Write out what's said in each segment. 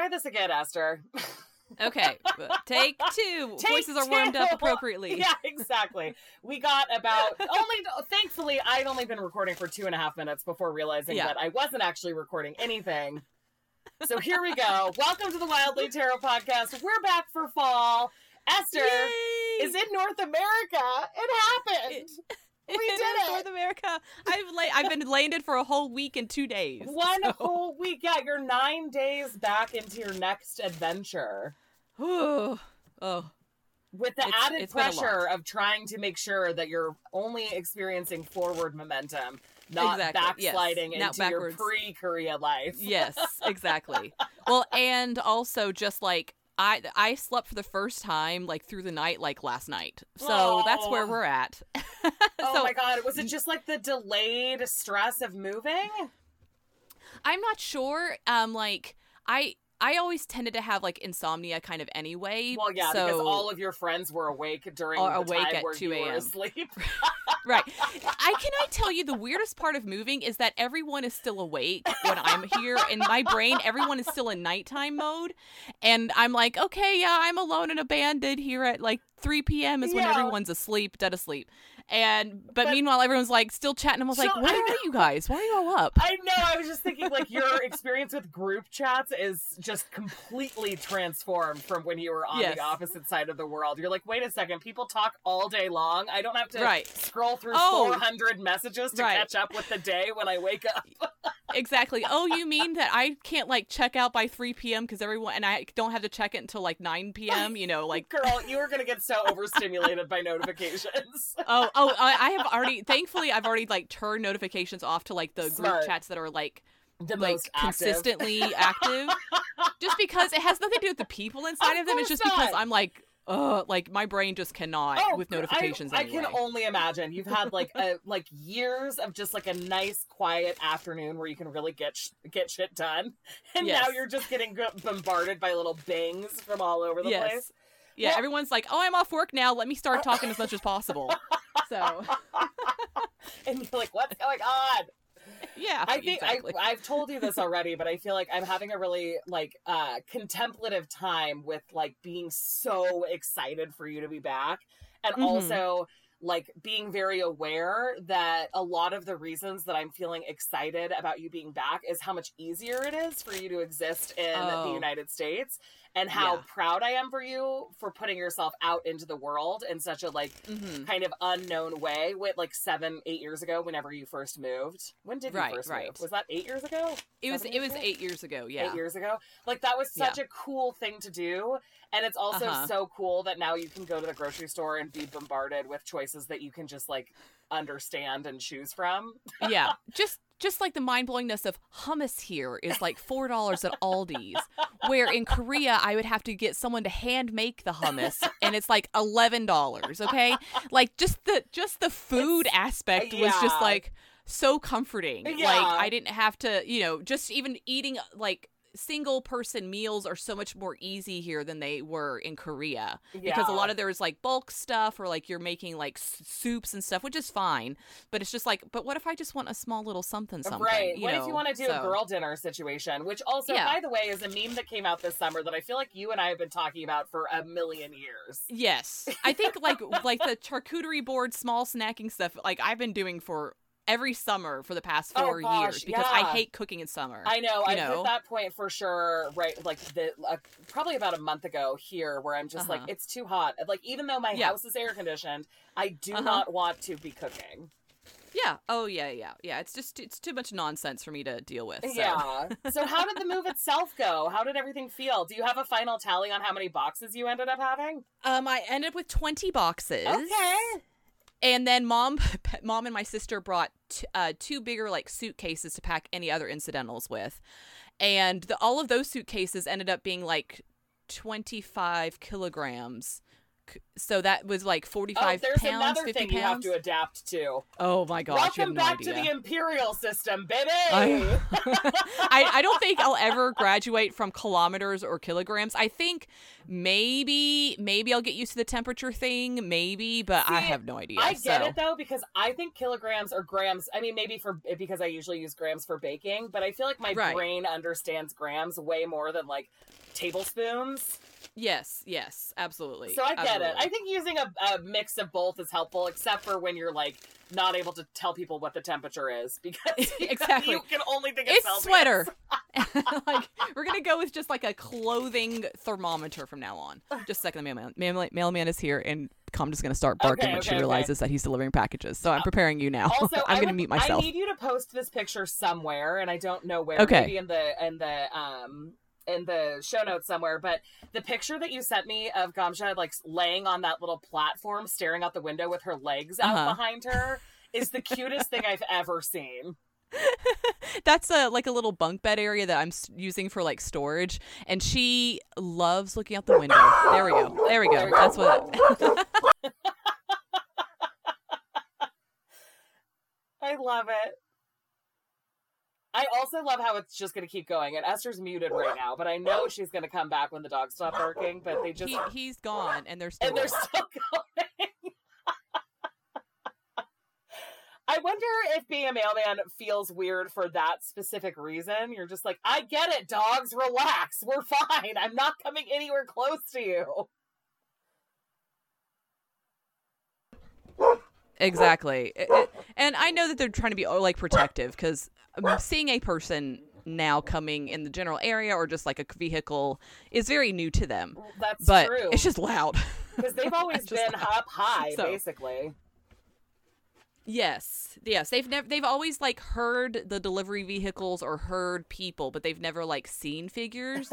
try this again, Esther. Okay, take two. Take Voices are warmed up appropriately. Yeah, exactly. We got about only. Thankfully, I'd only been recording for two and a half minutes before realizing Yeah. that I wasn't actually recording anything. So here we go. Welcome to the Wildly Tarot podcast. We're back for fall. Esther Yay! is in North America. It happened. we did it. North America. I've la- I've been landed for a whole week and two days. One so- whole week. Yeah, you're nine days back into your next adventure. oh, oh, with the It's- added it's pressure of trying to make sure that you're only experiencing forward momentum, not Exactly, backsliding Not into your pre-Korea life. yes, exactly. well, and also just like I I slept for the first time like through the night like last night. So that's where we're at. Oh so my god, was it just like the delayed stress of moving? I'm not sure. Um, like I I always tended to have like insomnia kind of anyway. Well, yeah, so, because all of your friends were awake during the awake time at where 2 you were a.m.. asleep. right. I can I tell you the weirdest part of moving is that everyone is still awake when I'm here in my brain. Everyone is still in nighttime mode, and I'm like, okay, yeah, I'm alone and abandoned here at like 3 p.m. is when Yeah. everyone's asleep, dead asleep. And but, But- meanwhile, everyone's like still chatting. I was like, So, where are you guys? Why are you all up? I know. I was just thinking, like, your experience with group chats is just completely transformed from when you were on Yes. the opposite side of the world. You're like, wait a second, people talk all day long. I don't have to Right. scroll through Oh. 400 messages to Right. catch up with the day when I wake up. exactly. Oh, you mean that I can't like check out by 3 p.m. because everyone and I don't have to check it until like 9 p.m. You know, like Girl, you are going to get so overstimulated by notifications. oh oh I, I have already. Thankfully, I've already like turned notifications off to like the group chats that are like The like most active. consistently active. Just because it has nothing to do with the people inside Of of, them. It's just because. I'm like, uh, like my brain just cannot Oh, with notifications. I, anyway. can only imagine. You've had like a like years of just like a nice quiet afternoon where you can really get sh- get shit done, and Yes. now you're just getting bombarded by little bings from all over the yes. place. Yeah, Well- everyone's like, "Oh, I'm off work now. Let me start talking as much as possible." So, And you're like, what's going on? yeah, I think exactly. I, I've told you this already, but I feel like I'm having a really like uh contemplative time with like being so excited for you to be back, and Mhm. also like being very aware that a lot of the reasons that I'm feeling excited about you being back is how much easier it is for you to exist in the Oh. United States and how Yeah. proud I am for you for putting yourself out into the world in such a like Mhm. kind of unknown way with like seven, eight years ago, whenever you first moved. When did you first right. move? Was that eight years ago? It was it was ago? eight years ago. Yeah. Eight years ago? Like that was such a cool thing to do. And it's also Uh-huh. so cool that now you can go to the grocery store and be bombarded with choices that you can just like understand and choose from. yeah, just just like the mind blowingness of hummus here is like four dollars at Aldi's, where in Korea I would have to get someone to hand make the hummus, and it's like eleven dollars. Okay, like just the just the food aspect was just like so comforting. Yeah. Like I didn't have to, you know, just even eating like single person meals are so much more easy here than they were in Korea because a lot of there is like bulk stuff or like you're making like s- soups and stuff which is fine but it's just like but what if i just want a small little something something right. what if you want to do So- a girl dinner situation? Which also, Yeah. by the way, is a meme that came out this summer that I feel like you and I have been talking about for a million years. yes i think like like the charcuterie board small snacking stuff like i've been doing for every summer for the past Oh, four gosh, years because i hate cooking in summer I know. I know? hit that point for sure. Right, like the uh, probably about a month ago here, where I'm just like, Uh-huh. it's too hot. Like even though my Yeah. house is air conditioned, I do Uh-huh. not want to be cooking. yeah oh yeah yeah yeah it's just it's too much nonsense for me to deal with so. Yeah. so how did the move itself go? How did everything feel? Do you have a final tally on how many boxes you ended up having? um i ended up with 20 boxes Okay. And then mom, mom and my sister brought t- uh, two bigger like suitcases to pack any other incidentals with, and the, all of those suitcases ended up being like twenty five kilograms book. So that was like Oh, 45 there's pounds, another 50 thing you have pounds. to adapt to. oh my gosh, Welcome no back idea. to the imperial system, baby. I, I I don't think I'll ever graduate from kilometers or kilograms. I think maybe maybe I'll get used to the temperature thing, maybe, but I have no idea. I get so. it though because I think kilograms or grams. I mean, maybe for because I usually use grams for baking, but I feel like my Right. brain understands grams way more than like tablespoons. Yes, yes, absolutely. So I get it. I think using a, a mix of both is helpful, except for when you're like not able to tell people what the temperature is because Exactly. you can only think in it's Celsius. sweater. like we're gonna go with just like a clothing thermometer from now on. Just a second, the mailman. Mail- mailman is here, and Com's just gonna start barking Okay, when she okay, okay. realizes that he's delivering packages. So I'm preparing you now. Also, I'm I gonna would- mute myself. I need you to post this picture somewhere, and I don't know where. Okay. Maybe in the in the um in the show notes somewhere. But the picture that you sent me of Gamja like laying on that little platform, staring out the window with her legs out Uh-huh. behind her, is the cutest thing I've ever seen. That's a like a little bunk bed area that I'm using for like storage, and she loves looking out the window. There we go. There we go. There we go. That's what. I love it. I also love how it's just going to keep going. And Esther's muted right now, but I know she's going to come back when the dogs stop barking. But they just he, he's gone, and they're still. and they're still going. I wonder if being a mailman feels weird for that specific reason. You're just like, I get it, dogs, relax. We're fine. I'm not coming anywhere close to you. Exactly. It- it- and I know that they're trying to be oh, like protective because Um, seeing a person now coming in the general area or just like a vehicle is very new to them. That's But true. it's just loud. because they've always been laugh. up high, So- basically. yes. Yes. They've never they've always like heard the delivery vehicles or heard people, but they've never like seen figures.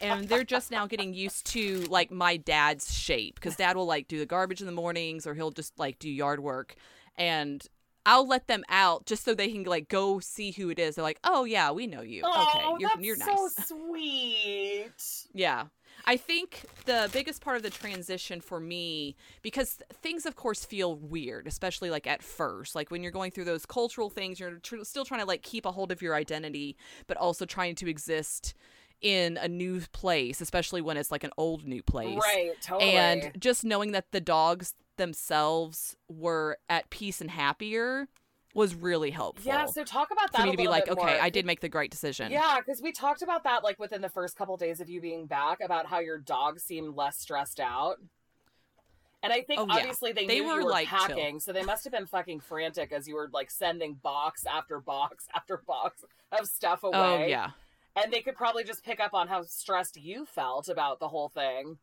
and they're just now getting used to like my dad's shape because dad will like do the garbage in the mornings or he'll just like do yard work and I'll let them out just so they can like go see who it is. They're like, "Oh yeah, we know you. Oh, okay, you're that's you're so nice." sweet. Yeah. I think the biggest part of the transition for me, because things, of course, feel weird, especially like at first. Like when you're going through those cultural things, you're tr- still trying to like keep a hold of your identity, but also trying to exist in a new place, especially when it's like an old new place. Right, totally. And just knowing that the dogs themselves were at peace and happier was really helpful. yeah, so talk about that for me to be like, okay, more. I did make the great decision. Yeah, because we talked about that like within the first couple days of you being back about how your dog seemed less stressed out. And I think Oh, yeah. obviously they, They knew were, you were like, chill. packing, so they must have been fucking frantic as you were like sending box after box after box of stuff oh, away. Oh yeah. And they could probably just pick up on how stressed you felt about the whole thing.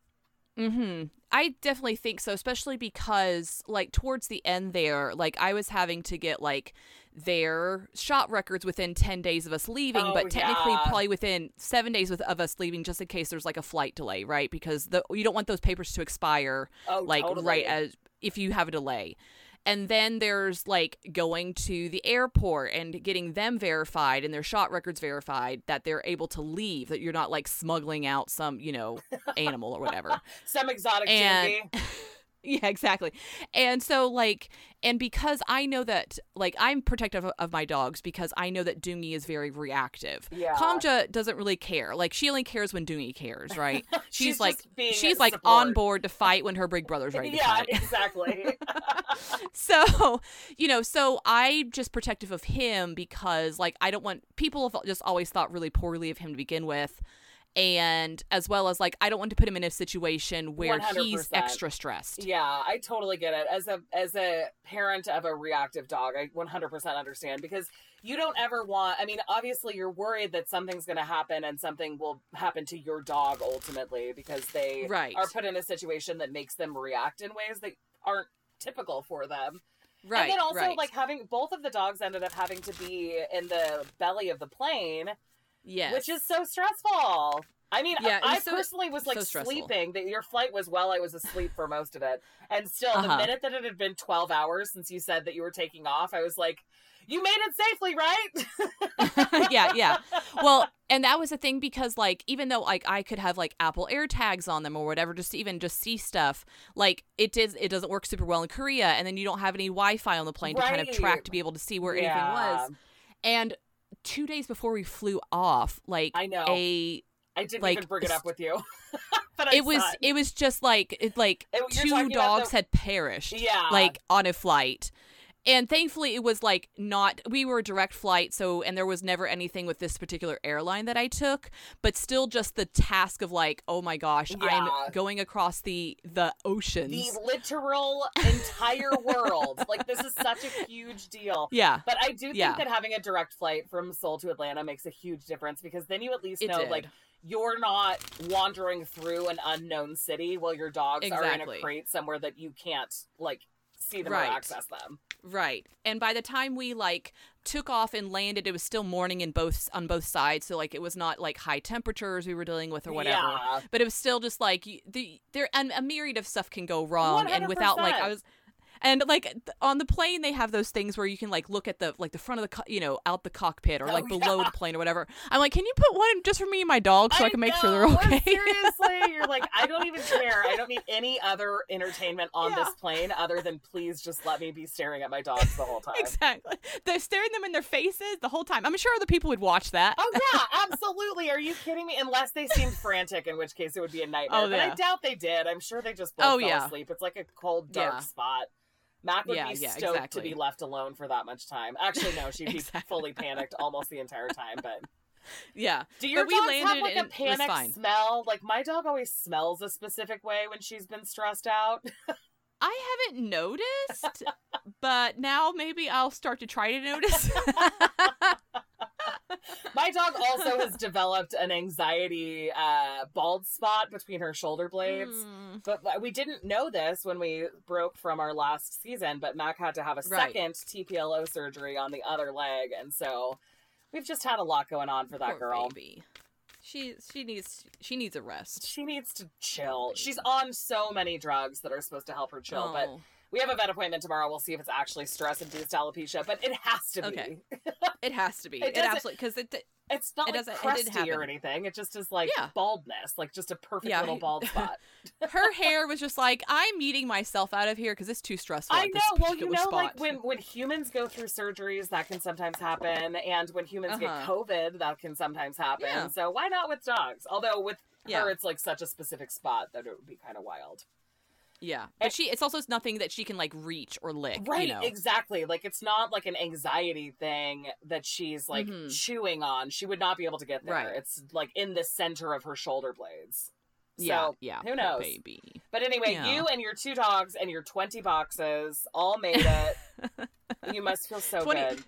Mm-hmm. I definitely think so, especially because like towards the end there, like I was having to get like their shot records within ten days of us leaving, Oh, but technically yeah. probably within seven days with, of us leaving, just in case there's like a flight delay, right? Because the you don't want those papers to expire Oh, like totally. right as if you have a delay. And then there's like going to the airport and getting them verified and their shot records verified that they're able to leave, that you're not like smuggling out some, you know, animal or whatever. Some exotic And-. Yeah, exactly. And so like and because I know that like I'm protective of, of my dogs because I know that Doongie is very reactive. Yeah. Gamja doesn't really care. Like she only cares when Doongie cares, right? She's, She's like she's like support. on board to fight when her big brother's ready to yeah, exactly. So, you know, so I'm just protective of him because like I don't want people have just always thought really poorly of him to begin with. And as well as like I don't want to put him in a situation where he's 100%. extra stressed. Yeah, I totally get it. As a as a parent of a reactive dog, I 100% understand because you don't ever want I mean, obviously you're worried that something's going to happen and something will happen to your dog ultimately because they Right. are put in a situation that makes them react in ways that aren't typical for them. Right. and then also right. like having both of the dogs ended up having to be in the belly of the plane, yes. which is so stressful. I mean, Yeah, I so- personally was like so sleeping. That your flight was while I was asleep for most of it, and still, the Uh-huh. minute that it had been twelve hours since you said that you were taking off, I was like, "You made it safely, right?" yeah, yeah. Well, and that was the thing because like even though like I could have like Apple AirTags on them or whatever just to even just see stuff, like it did it doesn't work super well in Korea and then you don't have any Wi-Fi on the plane to kind of track to be able to see where Yeah. anything was. And 2 days before we flew off, like I know. a I didn't like, even bring it up with you, but I it was saw it. was just like it like you're two dogs the- had perished Yeah, like on a flight and thankfully it was like not we were a direct flight so and there was never anything with this particular airline that i took but still just the task of like oh my gosh Yeah. i'm going across the the ocean the literal entire world. Like this is such a huge deal. yeah But I do think Yeah. that having a direct flight from Seoul to Atlanta makes a huge difference because then you at least it know did. like you're not wandering through an unknown city while your dogs are in a crate somewhere that you can't like see them Right. or access them. Right. And by the time we like took off and landed, it was still morning in both on both sides, so like it was not like high temperatures we were dealing with or whatever. Yeah. But it was still just like the there and a myriad of stuff can go wrong and without like I was and like th- on the plane they have those things where you can like look at the like the front of the co- you know out the cockpit or oh, like Oh, below yeah. the plane or whatever. I'm like, can you put one just for me and my dog so I, can make sure they're okay? Seriously, you're like, I don't even care. I don't need any other entertainment on Yeah. this plane other than please just let me be staring at my dogs the whole time. exactly. They're staring them in their faces the whole time. I'm sure other people would watch that. Oh yeah, absolutely. Are you kidding me? Unless they seemed frantic, in which case it would be a oh, nightmare. Oh, but I doubt they did. I'm sure they just both Oh, fell yeah. asleep. It's like a cold, dark Yeah. spot. Mac would Yeah, be yeah, stoked to be left alone for that much time. Actually, no, she'd be fully panicked almost the entire time. But Yeah. do your But we dogs have landed like a panic smell? Like my dog always smells a specific way when she's been stressed out. I haven't noticed, but now maybe I'll start to try to notice. My dog also has developed an anxiety uh, bald spot between her shoulder blades. Mm. But uh, we didn't know this when we broke from our last season, but Mac had to have a Right. second TPLO surgery on the other leg. And so we've just had a lot going on for that Poor girl. baby. She she needs she needs a rest. She needs to chill. She's on so many drugs that are supposed to help her chill, but Oh, we have a vet appointment tomorrow. We'll see if it's actually stress-induced alopecia, but it has to be. Okay. it has to be. It It, absolutely because it. It's not It like doesn't- it crusty or anything. It just is like Yeah. baldness, like just a perfect Yeah. little bald spot. Her hair was just like I'm eating myself out of here because it's too stressful. I know. Well, you know, spot. like when when humans go through surgeries, that can sometimes happen, and when humans get Uh-huh. COVID, that can sometimes happen. Yeah. So why not with dogs? Although with Yeah. her, it's like such a specific spot that it would be kind of wild. Yeah, but she it's also nothing that she can like reach or lick. Right, You know. exactly. Like it's not like an anxiety thing that she's like Mhm. chewing on. She would not be able to get there. Right. It's like in the center of her shoulder blades. So, yeah. Yeah. who knows? Baby. But anyway, Yeah. you and your two dogs and your 20 boxes all made it. you must feel so 20 good.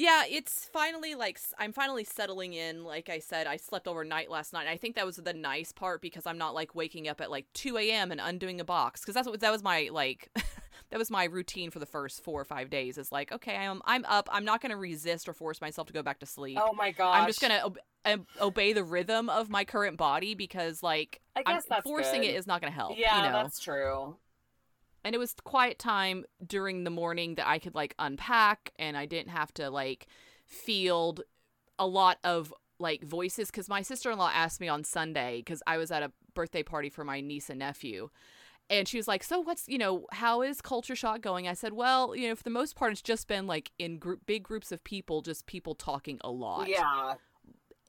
Yeah, it's finally like I'm finally settling in. Like I said, I slept overnight last night. I think that was the nice part because I'm not like waking up at like 2 a.m. and undoing a box because that's what that was my like that was my routine for the first four or five days. Is like okay, I'm I'm up. I'm not gonna resist or force myself to go back to sleep. Oh my god, I'm just gonna ob- ob- obey the rhythm of my current body because like I I'm- guess that's forcing good. it is not gonna help. Yeah, you know? that's true. And it was quiet time during the morning that I could like unpack and I didn't have to like field a lot of like voices because my sister-in-law asked me on Sunday because I was at a birthday party for my niece and nephew and she was like so what's you know how is culture shock going I said well you know for the most part it's just been like in group big groups of people just people talking a lot Yeah.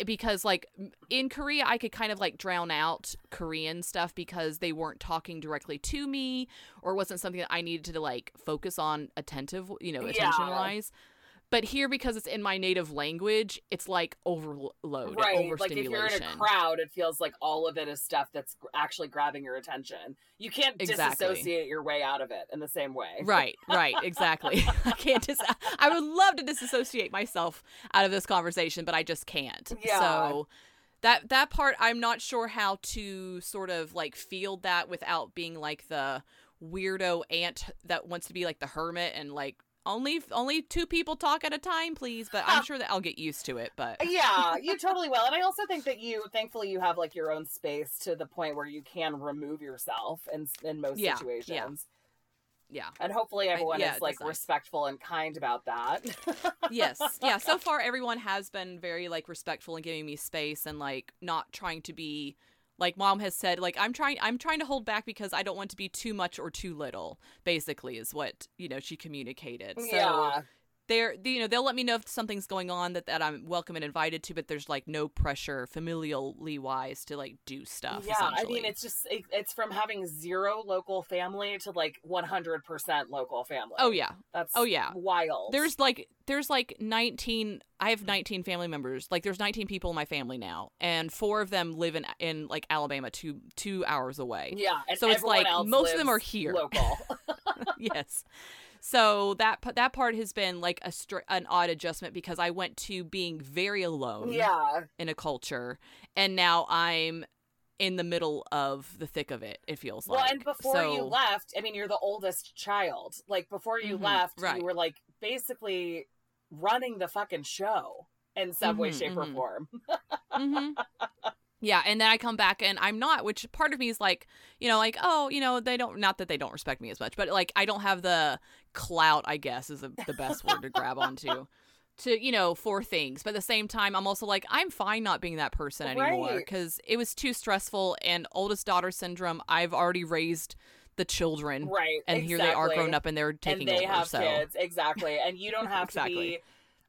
Because like in Korea I could kind of like drown out Korean stuff because they weren't talking directly to me or it wasn't something that I needed to like focus on attentive, you know, Yeah. attention wise. But here because it's in my native language, it's like overload, Right. Like if you're in a crowd, it feels like all of it is stuff that's actually grabbing your attention. You can't Exactly. disassociate your way out of it in the same way. Right, right, exactly. I can't dis- I would love to disassociate myself out of this conversation, but I just can't. Yeah. So that that part I'm not sure how to sort of like field that without being like the weirdo aunt that wants to be like the hermit and like only only two people talk at a time, please. But I'm sure that I'll get used to it. But yeah, you totally will. And I also think that you, thankfully, you have like your own space to the point where you can remove yourself in in most Yeah, situations. yeah. Yeah. And hopefully, everyone yeah, is like respectful and kind about that. yes yeah so far everyone has been very like respectful and giving me space and like not trying to be like mom has said like i'm trying i'm trying to hold back because i don't want to be too much or too little basically is what you know she communicated so yeah. They're you know they'll let me know if something's going on that, that i'm welcome and invited to but there's like no pressure familially wise to like do stuff Yeah, I mean, it's just it, it's from having zero local family to like 100% local family. oh yeah that's oh, yeah. wild. there's like there's like 19 i have 19 family members like there's 19 people in my family now and four of them live in in like alabama two two hours away yeah, and so it's like most of them are here. local. yes so that that part has been like a str- an odd adjustment because i went to being very alone yeah, in a culture and now i'm in the middle of the thick of it it feels well, like Well, and before so, you left, I mean, you're the oldest child. Like before you Mhm, left, right. you were like basically running the fucking show in some way, Mhm, shape, or mhm. form. hmm Yeah, and then I come back and I'm not, which part of me is like, you know, like, oh, you know, they don't, not that they don't respect me as much, but like, I don't have the clout, I guess, is the, the best word to grab onto, to, you know, for things. But at the same time, I'm also like, I'm fine not being that person anymore Right. because it was too stressful. And oldest daughter syndrome, I've already raised the children. Right. And here they are grown up and they're taking and they over. have so, kids exactly and you don't have to be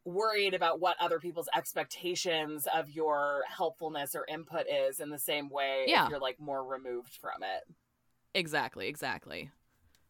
worried about what other people's expectations of your helpfulness or input is in the same way Yeah. if you're like more removed from it exactly, exactly.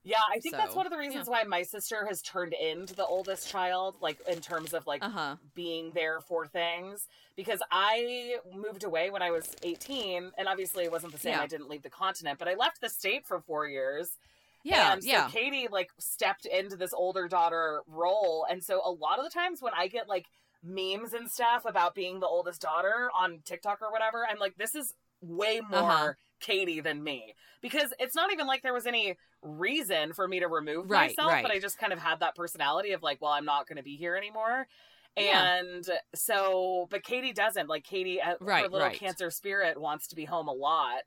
Yeah i think that's one of the reasons why my sister has turned into the oldest child like in terms of like Uh huh. being there for things because I moved away when I was 18 and obviously it wasn't the same Yeah. I didn't leave the continent but I left the state for 4 years Yeah, and so yeah. Katie like stepped into this older daughter role. And so a lot of the times when I get like memes and stuff about being the oldest daughter on TikTok or whatever, I'm like, this is way more Uh-huh. Katie than me. Because it's not even like there was any reason for me to remove Right, myself, right. but I just kind of had that personality of like, well, I'm not gonna be here anymore. Yeah. And so, but Katie doesn't. Like Katie, uh, her little right. cancer spirit wants to be home a lot.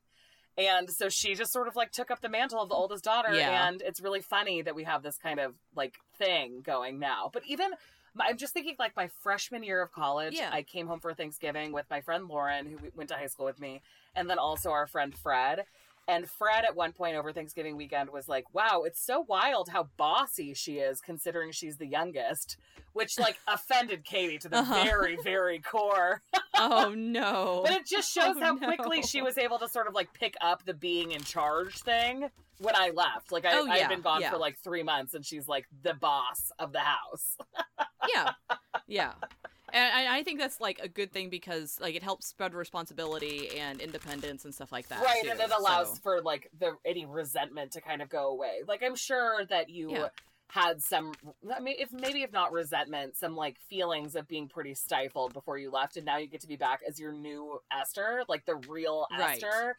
And so she just sort of like took up the mantle of the oldest daughter. Yeah. And it's really funny that we have this kind of like thing going now. But even, I'm just thinking like my freshman year of college, Yeah. I came home for Thanksgiving with my friend Lauren, who went to high school with me, and then also our friend Fred. And Fred at one point over Thanksgiving weekend was like, wow, it's so wild how bossy she is considering she's the youngest, which like offended Katie to the Uh-huh. very, very core. oh no. But it just shows Oh, how quickly she was able to sort of like pick up the being in charge thing when I left. Like I, Oh, yeah, had been gone yeah. for like three months and she's like the boss of the house. yeah yeah and I, I think that's like a good thing because like it helps spread responsibility and independence and stuff like that right. too, And it allows so- for like the any resentment to kind of go away. Like I'm sure that you Yeah. had some I mean if maybe if not resentment, some like feelings of being pretty stifled before you left and now you get to be back as your new Esther, like the real Right. Esther.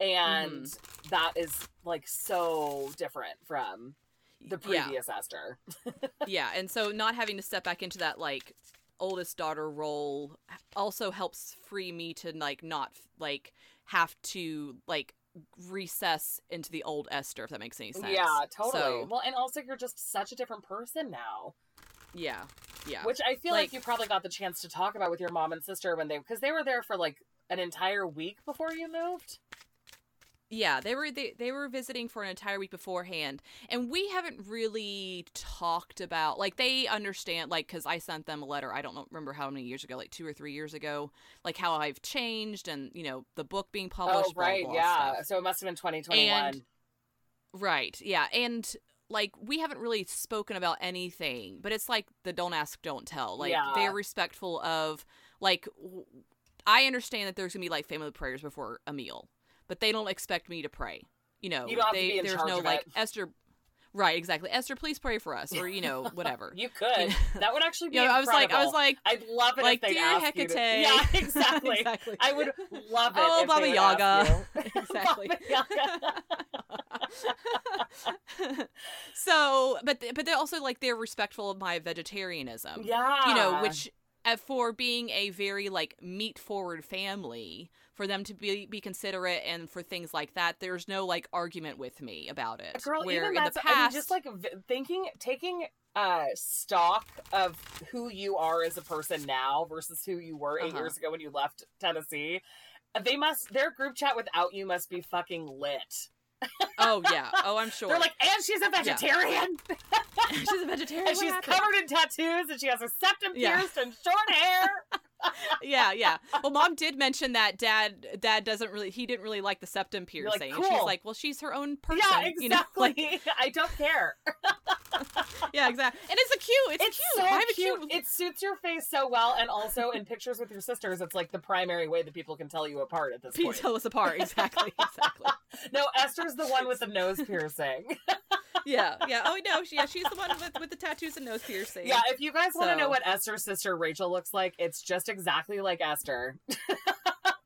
And Mm-hmm. that is like so different from the Yeah. previous Esther. yeah and so not having to step back into that like oldest daughter role also helps free me to like not like have to like recess into the old esther if that makes any sense Yeah, totally. So- Well, and also you're just such a different person now, yeah yeah which I feel like, Like- you probably got the chance to talk about with your mom and sister when they because they were there for like an entire week before you moved. Yeah, they were they, they were visiting for an entire week beforehand, and we haven't really talked about like they understand like because I sent them a letter. I don't know, remember how many years ago, like two or three years ago, like how I've changed and you know the book being oh, published. oh, right, blah, yeah. stuff. So it must have been 2021. Right, yeah, and like we haven't really spoken about anything, but it's like the don't ask, don't tell. Like Yeah. they're respectful of like w- I understand that there's gonna be like family prayers before a meal, but they don't expect me to pray. You know, You don't have to they there's no like it. Esther. Right, exactly. Esther, please pray for us, or you know, whatever. You could. That would actually be. you know, I was like, I was like, I'd love it like, if they dear you to- Hecate. Yeah, exactly. exactly. I would love it. Oh, if Baba they Yaga. you. exactly. Baba Yaga. so, but but they're also like they're respectful of my vegetarianism. yeah. You know, which for being a very like meat forward family, for them to be be considerate and for things like that, there's no like argument with me about it. girl, Where even in that's the I mean, past, just like thinking, taking uh stock of who you are as a person now versus who you were 8 Uh-huh. years ago when you left Tennessee. They must their group chat without you must be fucking lit. oh yeah, oh I'm sure. They're like, and she's a vegetarian, she's a vegetarian. and what she's happened?" covered in tattoos, and she has her septum Yeah. pierced and short hair. Yeah, yeah. Well, mom did mention that dad dad doesn't really he didn't really like the septum You're like, piercing. And she's like, well, she's her own person. yeah, You know, exactly. like, I don't care. yeah, exactly. And it's a cute. It's, It's cute. so I have a cute. cute. It suits your face so well, and also in pictures with your sisters, it's like the primary way that people can tell you apart at this Pete point. tell us apart. Exactly. Exactly. No, Esther's the one with the nose piercing. yeah. Yeah. Oh no. She, yeah. She's the one with, with the tattoos and nose piercing. yeah, if you guys want to know what Esther's sister Rachel looks like, it's just exactly like Esther.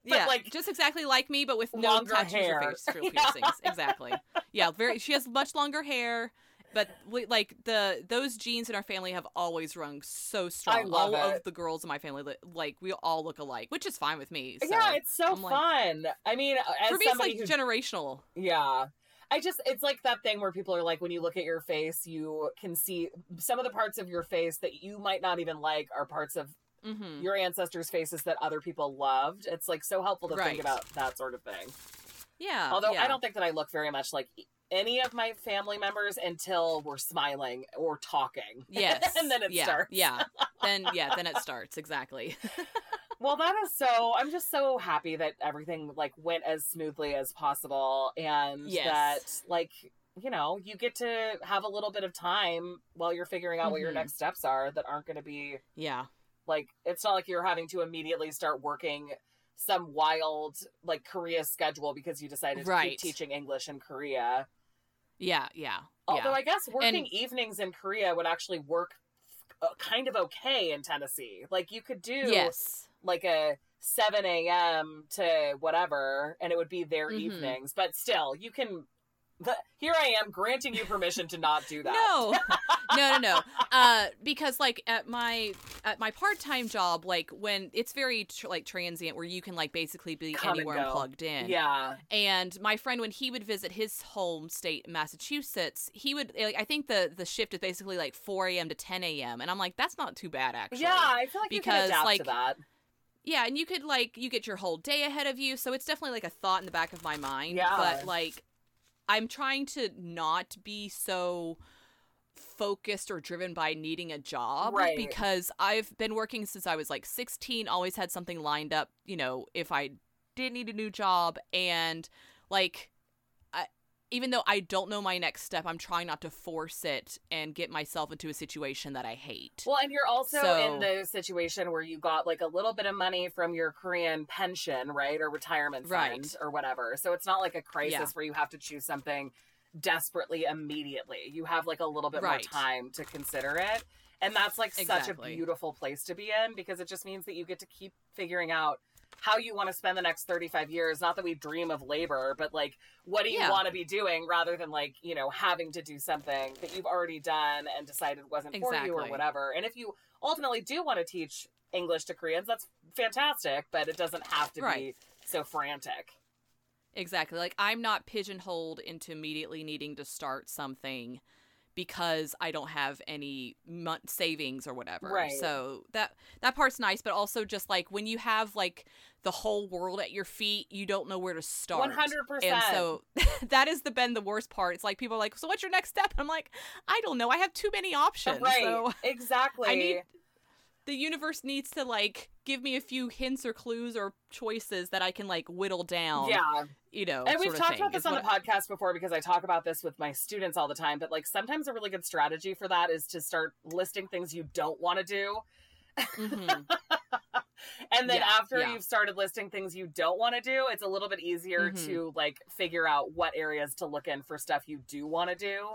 yeah. like, just exactly like me, but with no longer tattoos hair. or face real piercings. Exactly. Yeah. Very. She has much longer hair. But we, like the those genes in our family have always rung so strong. love all it. of the girls in my family, like we all look alike, which is fine with me. So. yeah, it's so I'm like- fun. I mean, as for me, it's like who generational. Yeah. I just, it's like that thing where people are like, when you look at your face, you can see some of the parts of your face that you might not even like are parts of hmm your ancestors' faces that other people loved. It's like so helpful to Right. think about that sort of thing. Yeah. Although yeah. I don't think that I look very much like any of my family members until we're smiling or talking. Yes. and then it yeah, starts. Yeah. Then yeah, then it starts exactly. Well, that is so. I'm just so happy that everything like went as smoothly as possible, and Yes. that like you know you get to have a little bit of time while you're figuring out what your Mhm. next steps are that aren't going to be yeah. like it's not like you're having to immediately start working some wild like Korea schedule because you decided to keep teaching English in Korea. Yeah. Yeah. Although yeah. I guess working And- evenings in Korea would actually work uh, kind of okay in Tennessee. Like you could do yes. like a 7 a.m. to whatever, and it would be their Mhm. evenings. But still, you can. The, here I am granting you permission to not do that. No. no, no, no. Uh, because like at my at my part time job, like when it's very tr- like transient, where you can like basically be Come anywhere and plugged in. Yeah. And my friend, when he would visit his home state, Massachusetts, he would like I think the the shift is basically like 4 a.m. to 10 a.m. And I'm like, that's not too bad actually. Yeah, I feel like you Because, can like, to that. Yeah, and you could like you get your whole day ahead of you, so it's definitely like a thought in the back of my mind. Yeah. But like I'm trying to not be so focused or driven by needing a job Right. because I've been working since I was like 16, always had something lined up, you know, if I did need a new job and like even though I don't know my next step, I'm trying not to force it and get myself into a situation that I hate. Well, and you're also So- in the situation where you got like a little bit of money from your Korean pension, right? Or retirement fund Right. or whatever. So it's not like a crisis Yeah. where you have to choose something desperately immediately. You have like a little bit Right. more time to consider it. And that's like such a beautiful place to be in because it just means that you get to keep figuring out how you want to spend the next 35 years. Not that we dream of labor, but like, what do you Yeah. want to be doing rather than like, you know, having to do something that you've already done and decided wasn't for you or whatever. And if you ultimately do want to teach English to Koreans, that's fantastic, but it doesn't have to be so frantic. Exactly. Like I'm not pigeonholed into immediately needing to start something because I don't have any month savings or whatever. Right. So that that part's nice, but also just like when you have like the whole world at your feet, you don't know where to start. 100%. And so that has the been the worst part. It's like people are like, "So what's your next step?" I'm like, "I don't know. I have too many options." right. So exactly. I need the universe needs to like give me a few hints or clues or choices that I can like whittle down. yeah. You know, and we've talked about this on the podcast before because I talk about this with my students all the time. But like sometimes a really good strategy for that is to start listing things you don't want to do. Mhm. and then Yeah, after yeah. you've started listing things you don't want to do, it's a little bit easier Mhm. to like figure out what areas to look in for stuff you do want to do.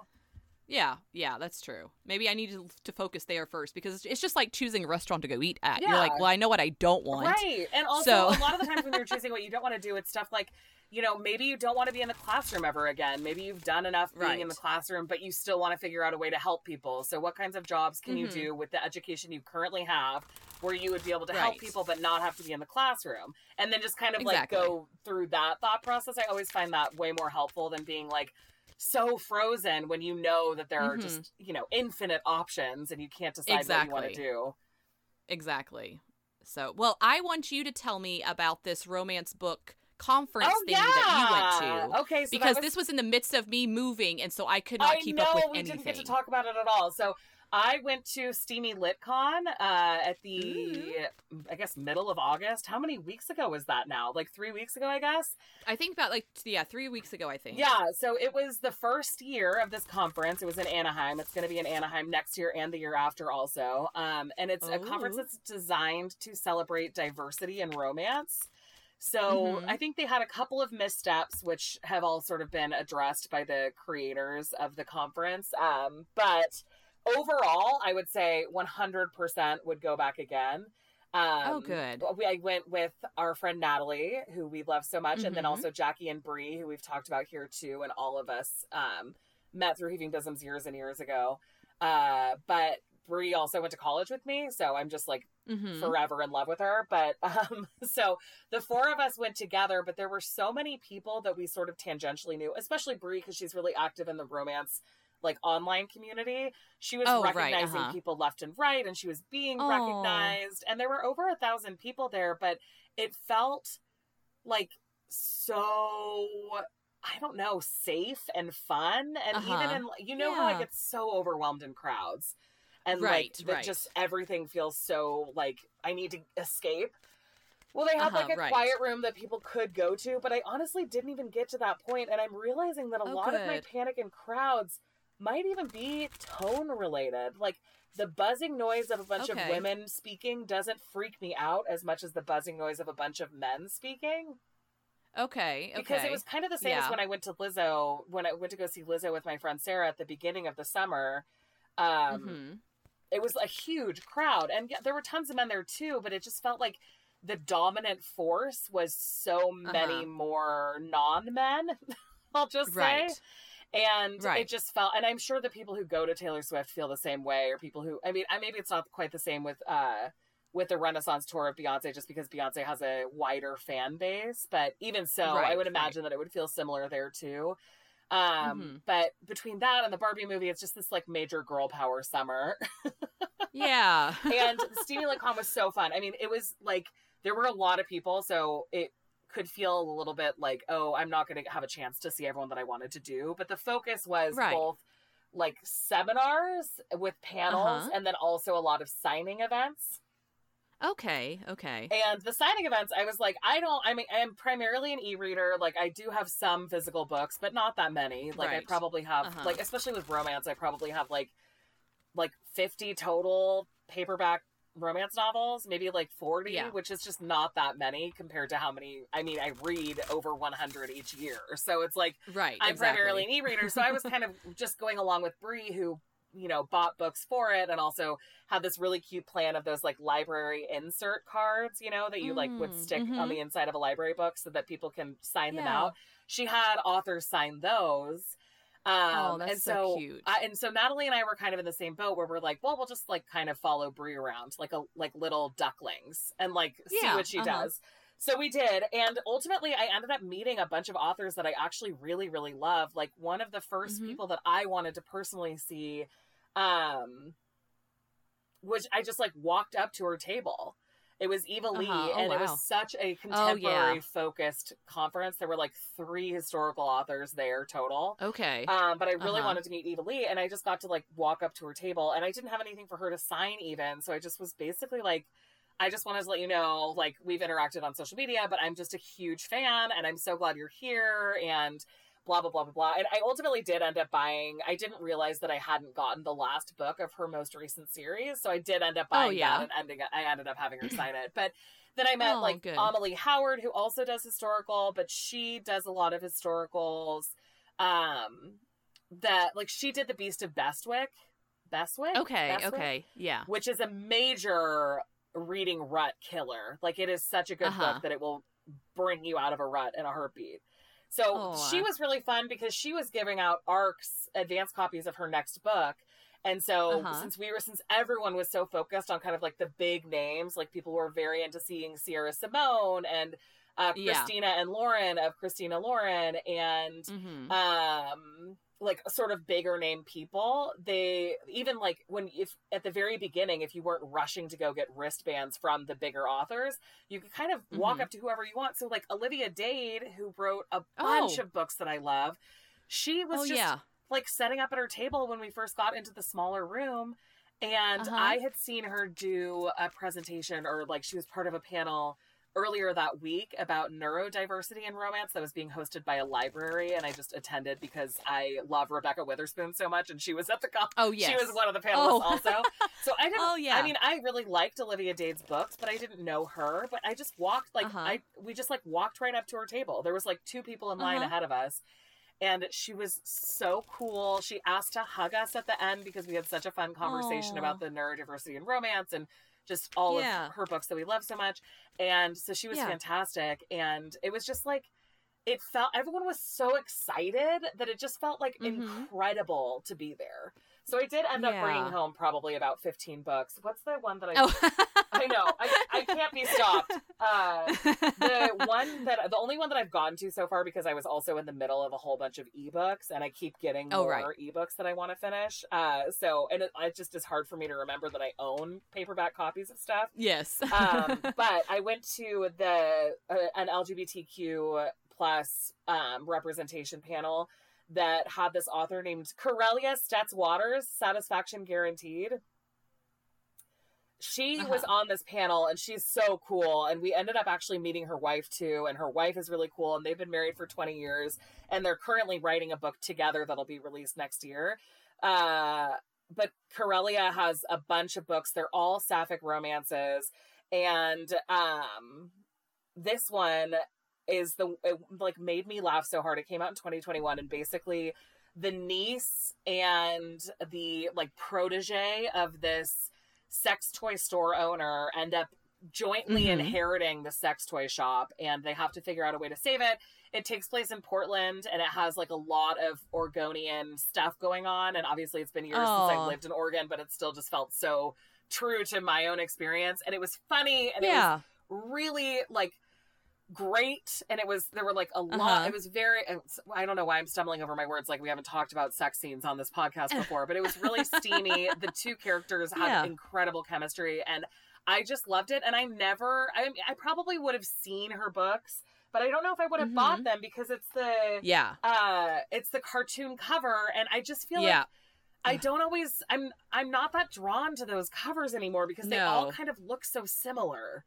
Yeah, yeah, that's true. Maybe I need to, to focus there first because it's- it's just like choosing a restaurant to go eat at. Yeah. You're like, well, I know what I don't want. Right. And also, So- a lot of the times when you're choosing what you don't want to do, it's stuff like, you know, maybe you don't want to be in the classroom ever again. Maybe you've done enough being in the classroom, but you still want to figure out a way to help people. So, what kinds of jobs can you Mhm. do with the education you currently have where you would be able to help people but not have to be in the classroom? And then just kind of Exactly. like go through that thought process. I always find that way more helpful than being like, so frozen when you know that there are Mhm. just you know infinite options and you can't decide exactly. what you want to do Exactly. So, well, I want you to tell me about this romance book conference oh thingy yeah that you went to. okay so because was- this was in the midst of me moving, and so I could not I keep know up with we anything. didn't get to talk about it at all. So I went to Steamy LitCon uh, at the, Ooh. I guess, middle of August. How many weeks ago was that now? Like three weeks ago, I guess. I think about like yeah, three weeks ago. I think. Yeah. So it was the first year of this conference. It was in Anaheim. It's going to be in Anaheim next year and the year after also. Um, and it's a conference that's designed to celebrate diversity and romance. So Mhm. I think they had a couple of missteps, which have all sort of been addressed by the creators of the conference. Um, but overall, I would say 100% would go back again. Um, Oh, good. We, I went with our friend Natalie, who we love so much, and then Mhm. also Jackie and Bree, who we've talked about here too, and all of us um, met through Heaving Bosoms years and years ago. Uh, but Bree also went to college with me, so I'm just like Mhm. forever in love with her. But um, so the four of us went together, but there were so many people that we sort of tangentially knew, especially Brie because she's really active in the romance like online community. She was Oh, right, recognizing uh-huh. people left and right, and she was being recognized. And there were over a thousand people there, but it felt like so. I don't know, safe and fun, and Uh-huh. even in you know how I get so overwhelmed in crowds, and Right, like that right. just everything feels so like I need to escape. Well, they had Uh-huh, like a right. quiet room that people could go to, but I honestly didn't even get to that point, and I'm realizing that a Oh, lot of my panic in crowds might even be tone related. Like the buzzing noise of a bunch of women speaking doesn't freak me out as much as the buzzing noise of a bunch of men speaking Okay. Okay. because it was kind of the same as when I went to Lizzo when I went to go see Lizzo with my friend Sarah at the beginning of the summer. Um, Mhm. It was a huge crowd, and yeah, there were tons of men there too. But it just felt like the dominant force was so many Uh-huh. more non-men. I'll just say. Right. And Right. it just felt, and I'm sure the people who go to Taylor Swift feel the same way, or people who, I mean, I, maybe it's not quite the same with, uh, with the Renaissance tour of Beyonce, just because Beyonce has a wider fan base. But even so, I Right, would right. imagine that it would feel similar there too. Um, Mhm. but between that and the Barbie movie, it's just this like major girl power summer. Yeah. and Steamy LitCon was so fun. I mean, it was like there were a lot of people, so it could feel a little bit like, oh, I'm not going to have a chance to see everyone that I wanted to do. But the focus was Right. both like seminars with panels Uh-huh. and then also a lot of signing events. okay. Okay. And the signing events, I was like, I don't, I mean, I'm primarily an e reader. Like, I do have some physical books, but not that many. Like, I probably have, Uh-huh. like, especially with romance, I probably have like, like 50 total paperback romance novels, maybe like 40, Yeah. which is just not that many compared to how many, I mean, I read over 100 each year. So it's like, Right. I'm exactly. primarily an e-reader, so I was kind of just going along with Bree, who you know bought books for it, and also had this really cute plan of those like library insert cards, you know, that you like would Mm, stick on mhm. the inside of a library book so that people can sign them out. She had authors sign those. Um, Oh, that's and so so, cute. I, and so Natalie and I were kind of in the same boat where we're like, well, we'll just like kind of follow Brie around like a like little ducklings and like see Yeah, what she uh-huh. does. So we did, and ultimately, I ended up meeting a bunch of authors that I actually really, really love. Like one of the 1st Mhm. people that I wanted to personally see, um, which I just like walked up to her table. It was Eva Leigh, Uh-huh. Oh, and it was such a Oh, yeah. contemporary focused conference. There were like three historical authors there total. Okay. Um, but I really Uh-huh. wanted to meet Eva Leigh, and I just got to like walk up to her table, and I didn't have anything for her to sign even, so I just was basically like, I just wanted to let you know, like we've interacted on social media, but I'm just a huge fan, and I'm so glad you're here, and blah blah blah blah blah. And I ultimately did end up buying. I didn't realize that I hadn't gotten the last book of her most recent series, so I did end up buying Oh, buying yeah. that, and ending. I ended up having her sign it, but. Then I met Oh, like good. Amalie Howard, who also does historical, but she does a lot of historicals. Um, that like she did the Beast of Beswick. Beswick. Okay. Beswick? Okay. Yeah. Which is a major reading rut killer. Like it is such a good Uh-huh. book that it will bring you out of a rut in a heartbeat. So Aw. she was really fun because she was giving out ARCs advance copies of her next book. And so Uh-huh. since we were since everyone was so focused on kind of like the big names, like people were very into seeing Sierra Simone and uh, Yeah. Christina and Lauren of Christina Lauren and Mm-hmm. um like sort of bigger name people they even like when if at the very beginning if you weren't rushing to go get wristbands from the bigger authors you could kind of walk Mhm. up to whoever you want so like olivia dade who wrote a bunch Oh. of books that i love she was Oh just yeah. like setting up at her table when we first got into the smaller room and Uh-huh. i had seen her do a presentation or like she was part of a panel earlier that week about neurodiversity in romance that was being hosted by a library and i just attended because i love Rebekah Weatherspoon so much and she was at the con- Oh yes. she was one of the panelists Oh. also so i didn't Oh, yeah. i mean i really liked olivia dade's books but i didn't know her but i just walked like Uh-huh. i we just like walked right up to her table there was like two people in line Uh-huh. ahead of us and she was so cool. She asked to hug us at the end because we had such a fun conversation Aw. about the neurodiversity and romance and just all Yeah. of her books that we love so much. And so she was Yeah. fantastic. And it was just like, it felt, everyone was so excited that it just felt like Mhm. incredible to be there. So I did end up bringing home probably about 15 books. What's the one that I, Oh. I know, I, I can't be stopped. Uh, the one that the only one that I've gotten to so far because I was also in the middle of a whole bunch of ebooks and I keep getting Oh, more right. ebooks that I want to finish. Uh, so and it, it just is hard for me to remember that I own paperback copies of stuff. yes. Um, but I went to the uh, an LGBTQ plus um, representation panel that had this author named Karelia Stetz-Waters, Satisfaction Guaranteed. She was Uh-huh. on this panel and she's so cool and we ended up actually meeting her wife too and her wife is really cool and they've been married for 20 years and they're currently writing a book together that'll be released next year. Uh, but Corelia has a bunch of books. They're all sapphic romances and um, this one is the it, like made me laugh so hard it came out in 2021 and basically the niece and the like protege of this sex toy store owner end up jointly Mhm. inheriting the sex toy shop and they have to figure out a way to save it. It takes place in Portland and it has like a lot of Oregonian stuff going on. And obviously, it's been years since I've lived in Oregon, but it still just felt so true to my own experience. And it was funny and it was really like great and it was there were like a lot Uh-huh. it was very i don't know why i'm stumbling over my words like we haven't talked about sex scenes on this podcast before but it was really steamy the two characters had Yeah. incredible chemistry and i just loved it and i never i i probably would have seen her books but i don't know if i would have Mhm. bought them because it's the Yeah. uh it's the cartoon cover and i just feel Yeah. like I don't always I'm I'm not that drawn to those covers anymore because they all kind of look so similar.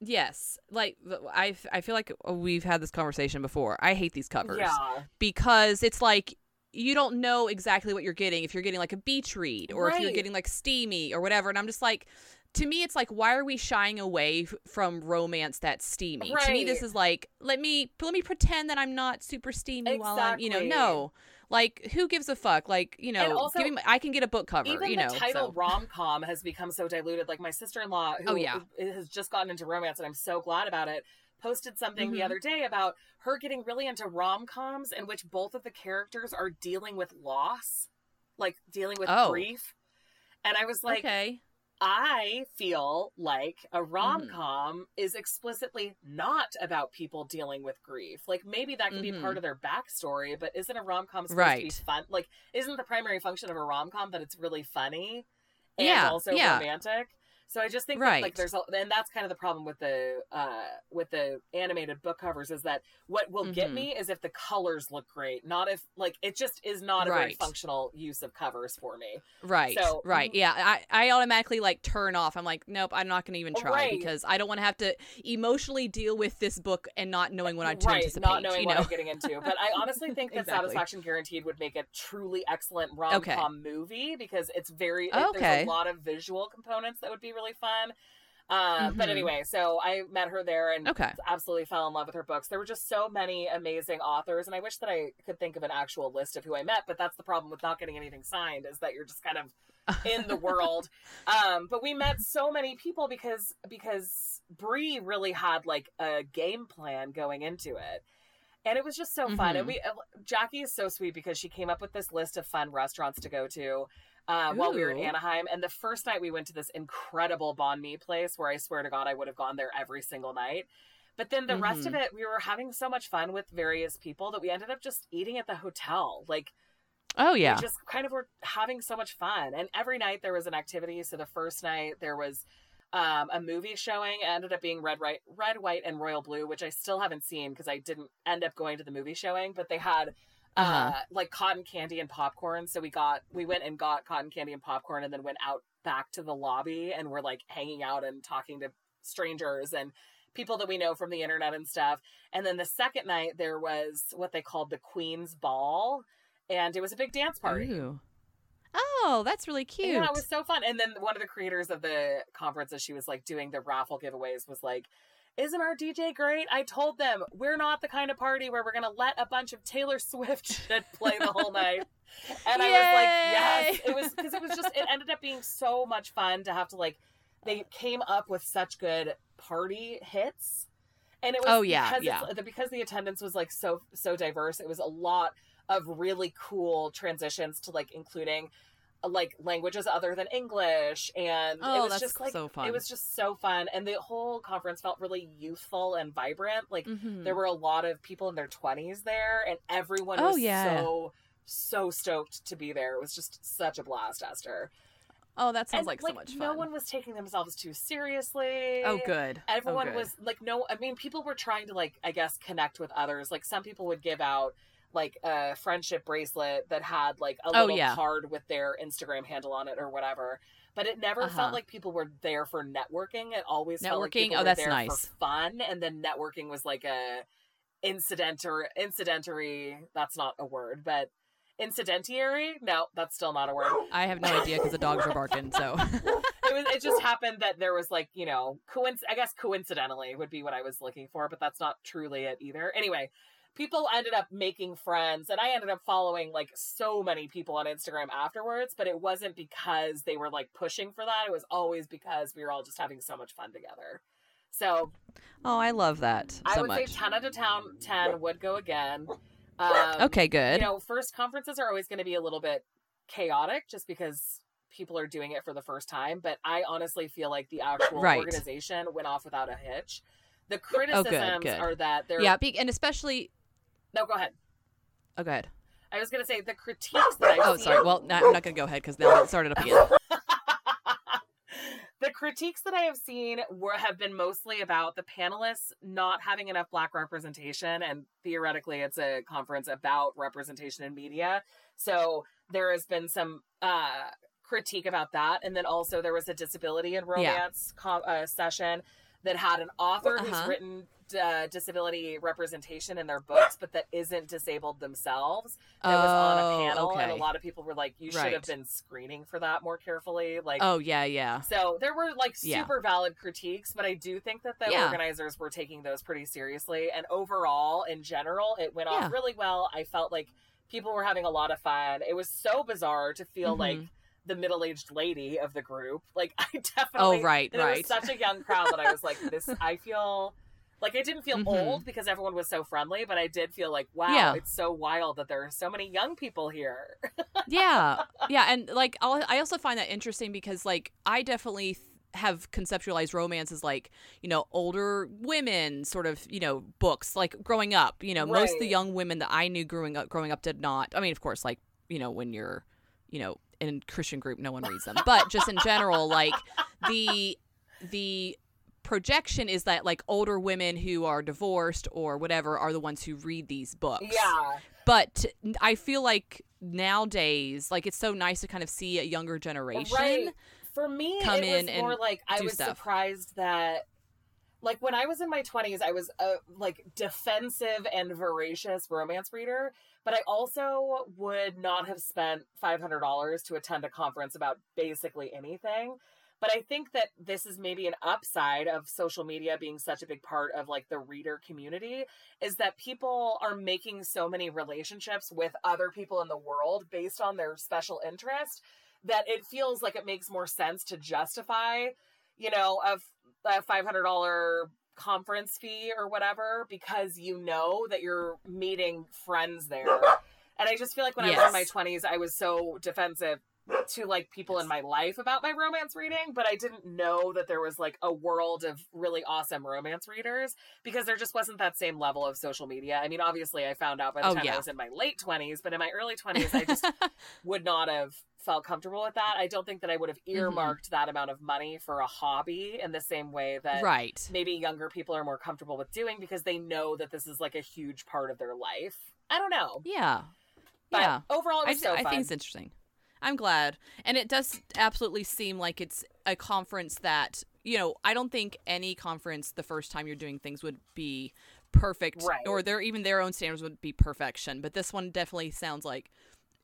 Yes. Like I, I feel like we've had this conversation before. I hate these covers Yeah. because it's like you don't know exactly what you're getting if you're getting like a beach read or if you're getting like steamy or whatever and I'm just like to me it's like why are we shying away f- from romance that's steamy to me this is like let me let me pretend that i'm not super steamy while i'm you know no like who gives a fuck like you know also, give me, i can get a book cover Even you the know title so. rom com has become so diluted. Like my sister in law, who Oh, yeah. has just gotten into romance, and I'm so glad about it, posted something the Mhm. other day about her getting really into rom coms in which both of the characters are dealing with loss, like dealing with Oh. grief. And I was like, okay I feel like a Mm-hmm. rom com is explicitly not about people dealing with grief. Like maybe that could be Mhm. part of their backstory, but isn't a rom com supposed Right. to be fun? Like, isn't the primary function of a rom com that it's really funny and Yeah, also yeah. romantic? So I just think that, like there's a, and that's kind of the problem with the uh with the animated book covers is that what will get Mhm. me is if the colors look great, not if like it just is not a very functional use of covers for me. Right. So- right. Yeah. I, I automatically like turn off. I'm like, nope, I'm not going to even try Right. because I don't want to have to emotionally deal with this book and not knowing when I turn right, the not knowing you what know? I'm getting into. But I honestly think that Exactly. Satisfaction Guaranteed would make a truly excellent rom com movie because it's very it- there's a lot of visual components that would be really fun. Uh, But Mhm. anyway, so I met her there and Okay. absolutely fell in love with her books. There were just so many amazing authors, and I wish that I could think of an actual list of who I met. But that's the problem with not getting anything signed is that you're just kind of in the world. Um, but we met so many people because because Bree really had like a game plan going into it. And it was just so fun. Mhm. And we uh, Jackie is so sweet because she came up with this list of fun restaurants to go to uh, while we were in Anaheim. And the first night we went to this incredible banh mi place where I swear to God I would have gone there every single night. But then the rest of Mhm. it, we were having so much fun with various people that we ended up just eating at the hotel. Like Oh yeah. we just kind of were having so much fun. And every night there was an activity. So the first night there was um, a movie showing. It ended up being red, white, red, white, and royal blue, which I still haven't seen because I didn't end up going to the movie showing. But they had uh, Uh-huh. like cotton candy and popcorn. So we got we went and got cotton candy and popcorn, and then went out back to the lobby and we're like hanging out and talking to strangers and people that we know from the internet and stuff. And then the second night there was what they called the Queen's Ball, and it was a big dance party. Ooh. Oh, that's really cute. Yeah, it was so fun. And then one of the creators of the conference, as she was like doing the raffle giveaways, was like, "Isn't our DJ great?" I told them we're not the kind of party where we're gonna let a bunch of Taylor Swift shit play the whole night. And I was like, "Yes." It was because it was just it ended up being so much fun to have to like they came up with such good party hits. And it was Oh, yeah, because yeah. because the attendance was like so so diverse. It was a lot of really cool transitions to like including like languages other than English and it Oh, was that's just like so fun. it was just so fun and the whole conference felt really youthful and vibrant like Mhm. there were a lot of people in their 20s there and everyone Oh, was yeah. so so stoked to be there it was just such a blast Esther Oh, that sounds and, like, so much fun. no one was taking themselves too seriously oh, good. Oh, everyone good. was like no i mean people were trying to like i guess connect with others like some people would give out like a friendship bracelet that had like a Oh, little yeah. card with their instagram handle on it or whatever but it never Uh-huh. felt like people were there for networking it always felt like Networking? people Oh, were that's there nice. for fun and then networking was like a incident or incidentary that's not a word but incidentary no that's still not a word I have no idea because the dogs are barking. So it was it just happened that there was like you know coinc- i guess coincidentally would be what i was looking for but that's not truly it either anyway people ended up making friends and i ended up following like so many people on instagram afterwards but it wasn't because they were like pushing for that it was always because we were all just having so much fun together so oh, I love that so i would much. say 10 out of 10, 10 would go again um, okay, good. you know, first conferences are always going to be a little bit chaotic just because people are doing it for the first time. But I honestly feel like the actual Right. organization went off without a hitch. The criticisms good. are that they're yeah, be- and especially. No, go ahead. Oh, go ahead. I was going to say the critiques that I've Oh, seen. sorry. Well, no, I'm not gonna go ahead because now it started up again. the critiques that I have seen were have been mostly about the panelists not having enough black representation and theoretically it's a conference about representation in media. So there has been some uh critique about that and then also there was a disability and romance co- uh, session that had an author who's Uh-huh. written uh, disability representation in their books but that isn't disabled themselves that was on a Oh, panel and a lot of people were like you should have been screening for that more carefully like Oh yeah, yeah. so there were like Yeah. super valid critiques, but I do think that the Yeah. organizers were taking those pretty seriously. And overall, in general, it went off really well. I felt like people were having a lot of fun. It was so bizarre to feel Mhm. like the middle-aged lady of the group. Like I definitely Oh right, and it was right. such a young crowd that I was like, this. I feel like I didn't feel Mhm. old because everyone was so friendly, but I did feel like, wow, Yeah. it's so wild that there are so many young people here. yeah yeah and like I'll, i also find that interesting because like i definitely th- have conceptualized romance as like you know older women sort of you know books like growing up you know most of the young women that i knew growing up growing up did not i mean of course like you know when you're you know in a christian group no one reads them but just in general like the the projection is that like older women who are divorced or whatever are the ones who read these books yeah. but I feel like nowadays, like it's so nice to kind of see a younger generation. Right. For me, come it in was more and like I was stuff. surprised that, like, when I was in my twenties, I was a like defensive and voracious romance reader, but I also would not have spent five hundred dollars to attend a conference about basically anything. But I think that this is maybe an upside of social media being such a big part of like the reader community is that people are making so many relationships with other people in the world based on their special interest that it feels like it makes more sense to justify, you know, of a $500 conference fee or whatever because you know that you're meeting friends there. And I just feel like when Yes. I was in my 20s, I was so defensive to like people in my life about my romance reading, but I didn't know that there was like a world of really awesome romance readers because there just wasn't that same level of social media. I mean, obviously, I found out by the Oh, time yeah. I was in my late 20s, but in my early 20s, I just would not have felt comfortable with that. I don't think that I would have Mm-hmm. earmarked that amount of money for a hobby in the same way that right. maybe younger people are more comfortable with doing because they know that this is like a huge part of their life. I don't know. Yeah. But yeah. overall, I, so I think it's interesting. I'm glad. And it does absolutely seem like it's a conference that, you know, I don't think any conference the first time you're doing things would be perfect Right. or their even their own standards would be perfection, but this one definitely sounds like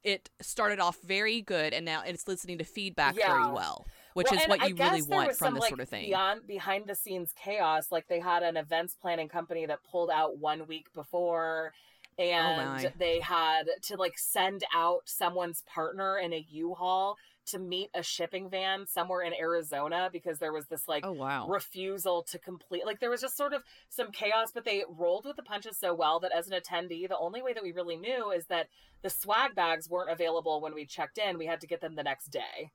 it started off very good and now it's listening to feedback Yeah. very well, which Well, is what you really want from some, this like, sort of thing. Beyond behind the scenes chaos, like they had an events planning company that pulled out one week before, Oh, and Oh, they had to like send out someone's partner in a U-Haul to meet a shipping van somewhere in Arizona because there was this like oh wow. refusal to complete like there was just sort of some chaos but they rolled with the punches so well that as an attendee the only way that we really knew is that the swag bags weren't available when we checked in we had to get them the next day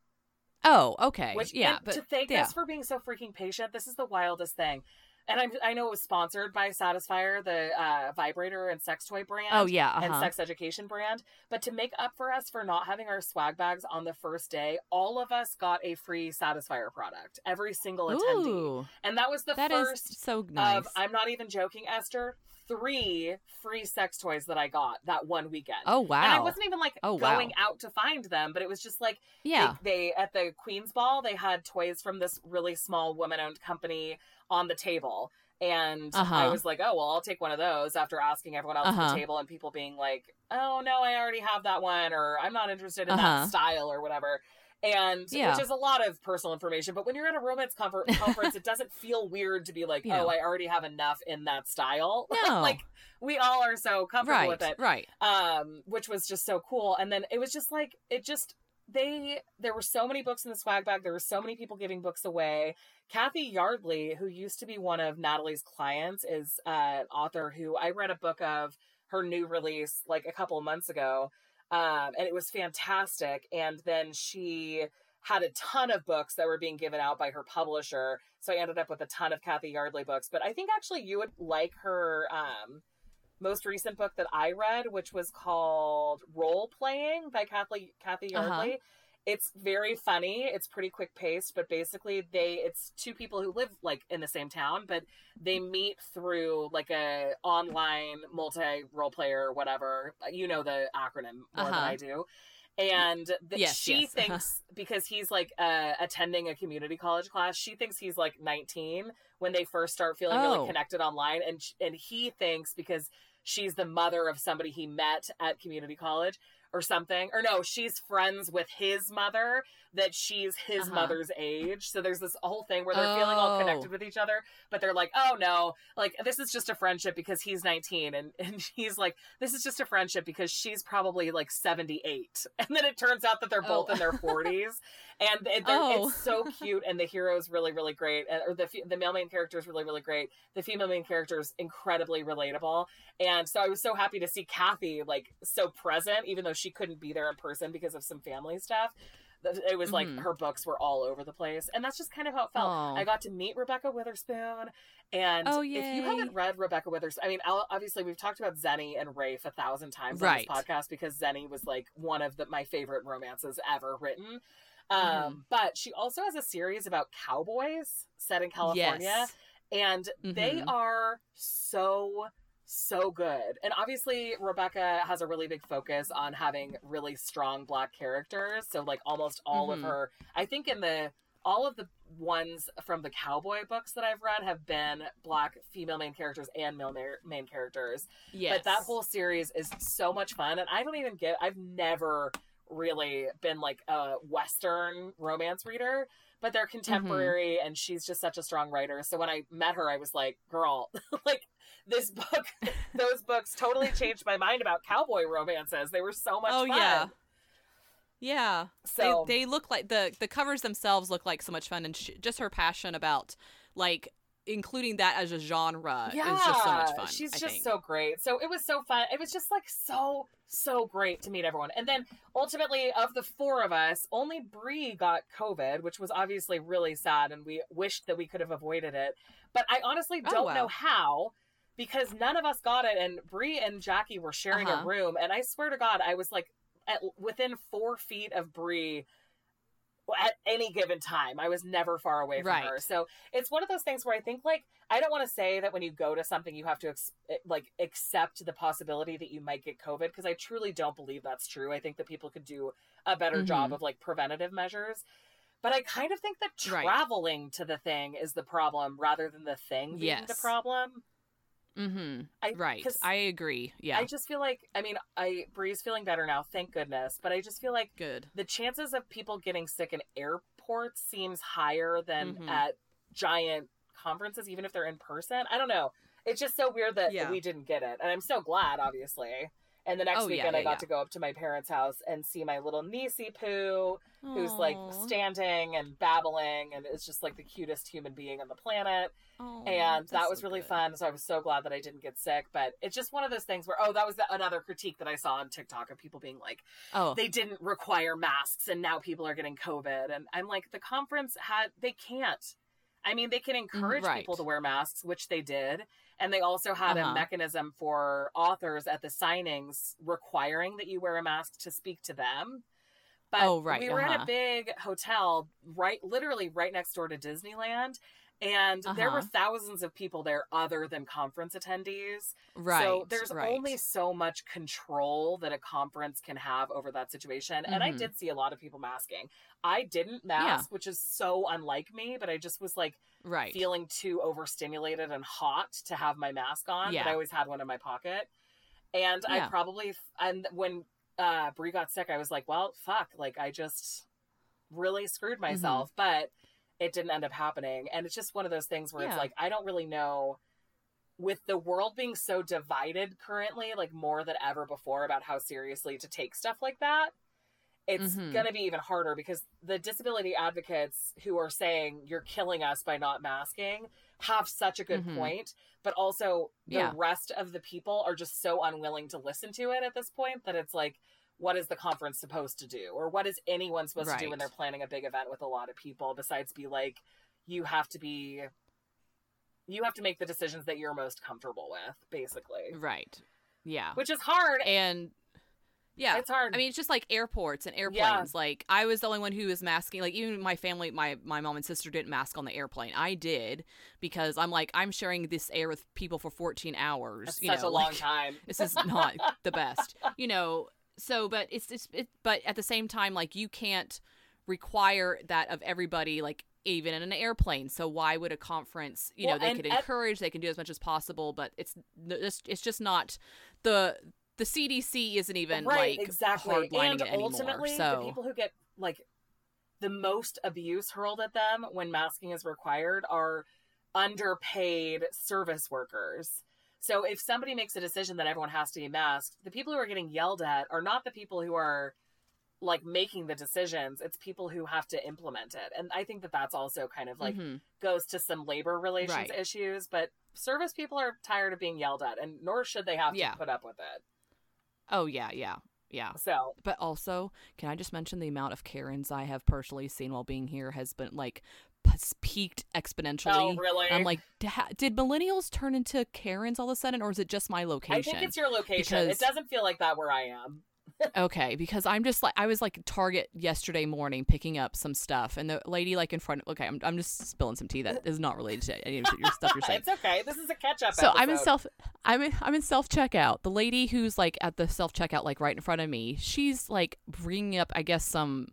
Oh, okay. which yeah, but to thank yeah. us for being so freaking patient this is the wildest thing and I'm, i know it was sponsored by Satisfyer the uh, vibrator and sex toy brand Oh yeah, and uh-huh. sex education brand. But to make up for us for not having our swag bags on the first day, all of us got a free Satisfyer product. Every single attendee. Ooh, And that was the that is first so nice. of I'm not even joking, Esther, three free sex toys that I got that one weekend. oh wow. And I wasn't even like Oh, wow. going out to find them, but it was just like yeah. they, they at the Queen's Ball they had toys from this really small woman owned company on the table. And I Uh-huh. was like, oh well, I'll take one of those after asking everyone else at Uh-huh. the table and people being like, oh no, I already have that one, or I'm not interested in Uh-huh. that style or whatever. And Yeah. which is a lot of personal information, but when you're at a romance confer- conference, it doesn't feel weird to be like, Yeah. oh, I already have enough in that style. No. like we all are so comfortable right. with it Right. um which was just so cool and then it was just like it just they there were so many books in the swag bag. There were so many people giving books away. Cathy Yardley who used to be one of natalie's clients is uh, an author who i read a book of her new release like a couple of months ago um and it was fantastic. And then she had a ton of books that were being given out by her publisher. So i ended up with a ton of Cathy Yardley books. But i think actually you would like her um most recent book that I read, which was called Role Playing by Cathy Cathy Uh-huh. Yardley. It's very funny. It's pretty quick paced, but basically they it's two people who live like in the same town, but they meet through like a online multi role player whatever. You know the acronym more than Uh-huh. I do. And th- Yes, she yes. thinks because he's like uh, attending a community college class, she thinks he's like 19 when they first start feeling Oh. really connected online, and and he thinks because she's the mother of somebody he met at community college or something. Or no she's friends with his mother that she's his Uh-huh. mother's age so there's this whole thing where they're feeling all Oh. connected with each other but they're like oh no like this is just a friendship because he's 19 and and he's like this is just a friendship because she's probably like 78 and then it turns out that they're both Oh. in their 40s and it, Oh. it's so cute and the hero's really really great uh, or the the male main character is really really great the female main character is incredibly relatable and so I was so happy to see Cathy like so present, even though she couldn't be there in person because of some family stuff. It was like Mhm. her books were all over the place, and that's just kind of how it felt. Aw. I got to meet Rebekah Weatherspoon, and Oh, if you haven't read Rebekah Weatherspoon, I mean, obviously we've talked about Xeni and Rafe a thousand times Right. on this podcast because Xeni was like one of the, my favorite romances ever written. Um, Mhm. But she also has a series about cowboys set in California Yes. and they Mhm. are so so good and obviously Rebekah has a really big focus on having really strong black characters so like almost all of Mhm. her i think in the all of the ones from the cowboy books that i've read have been black female main characters and male ma- main characters Yes. but that whole series is so much fun and i don't even get i've never really been like a Western romance reader, but they're contemporary and she's just such a strong writer. So when I met her, I was like, girl, like this book, those books totally changed my mind about cowboy romances. They were so much oh fun. yeah yeah So they, they look like the the covers themselves look like so much fun and sh- just her passion about like including that as a genre yeah, is just so much fun She's I just think. so great. So it was so fun. It was just like so so great to meet everyone. And then ultimately, of the four of us, only Bree got COVID, which was obviously really sad, and we wished that we could have avoided it. But I honestly Oh, don't wow. know how. Because none of us got it, and Bree and Jackie were sharing Uh-huh. a room, and I swear to God, I was like at within four feet of Bree at any given time. I was never far away from Right. her. So it's one of those things where I think like I don't want to say that when you go to something you have to ex- eh, like accept the possibility that you might get COVID because I truly don't believe that's true. I think that people could do a better Mhm. job of like preventative measures. But I kind of think that Right. traveling to the thing is the problem rather than the thing being the problem. Mm-hmm I, right i agree yeah I just feel like I mean I Bree's feeling better now, thank goodness. But I just feel like good the chances of people getting sick in airports seems higher than Mhm. at giant conferences, even if they're in person. I don't know. It's just so weird that Yeah. we didn't get it, and I'm so glad, obviously. And the next Oh, yeah, weekend, I got yeah. to go up to my parents' house and see my little niecey poo, who's like standing and babbling, and is just like the cutest human being on the planet. Aw, and that was so really good. fun. So I was so glad that I didn't get sick. But it's just one of those things where, oh, that was the, another critique that I saw on TikTok of people being like, oh they didn't require masks and now people are getting covid and i'm like the conference had they can't i mean they can encourage Mm, right. people to wear masks which they did and they also had Uh-huh. a mechanism for authors at the signings requiring that you wear a mask to speak to them but Oh, right, we were at uh-huh. a big hotel right literally right next door to disneyland and there were Uh-huh. thousands of people there other than conference attendees right so there's right. only so much control that a conference can have over that situation. And I Mhm. did see a lot of people masking. I didn't mask, which is so unlike me, but I just was like right feeling too overstimulated and hot to have my mask on. Yeah. But I always had one in my pocket. And I Yeah. probably, and when uh, Bree got sick, I was like, well, fuck. Like, I just really screwed Mm-hmm. myself. But it didn't end up happening. And it's just one of those things where Yeah. it's like, I don't really know with the world being so divided currently, like more than ever before, about how seriously to take stuff like that, it's Mhm. going to be even harder because the disability advocates who are saying you're killing us by not masking have such a good Mhm. point, but also the Yeah. rest of the people are just so unwilling to listen to it at this point that it's like, what is the conference supposed to do? Or what is anyone supposed to do when they're planning a big event with a lot of people besides be like, you have to be you have to make the decisions that you're most comfortable with, basically. right yeah Which is hard. and yeah It's hard. I mean, it's just like airports and airplanes. Like I was the only one who was masking. Like even my family, my my mom and sister didn't mask on the airplane. I did because I'm like I'm sharing this air with people for 14 hours. That's you such know, a long time. This is not the best, you know. So, but it's it's it, but at the same time, like you can't require that of everybody. Like even in an airplane. So why would a conference? You Well, know, they could at- encourage. They can do as much as possible, but it's it's it's just not the the CDC isn't even right, like exactly. and it anymore. ultimately, so the people who get like the most abuse hurled at them when masking is required are underpaid service workers. So if somebody makes a decision that everyone has to be masked, the people who are getting yelled at are not the people who are like making the decisions. It's people who have to implement it. And I think that that's also kind of like Mhm. goes to some labor relations Right. issues, but service people are tired of being yelled at and nor should they have Yeah. to put up with it. oh yeah, yeah, yeah. So, But also, can I just mention the amount of Karens I have personally seen while being here has been like p- peaked exponentially. oh really? I'm like, did millennials turn into Karens all of a sudden, or is it just my location? I think it's your location. It doesn't feel like that where I am. okay, because I'm just like I was like Target yesterday morning picking up some stuff, and the lady like in front. Okay, I'm I'm just spilling some tea that is not related to any of your stuff you're saying. It's okay. This is a catch up. So I'm in self I'm in I'm in self checkout. The lady who's like at the self checkout like right in front of me, she's like bringing up I guess some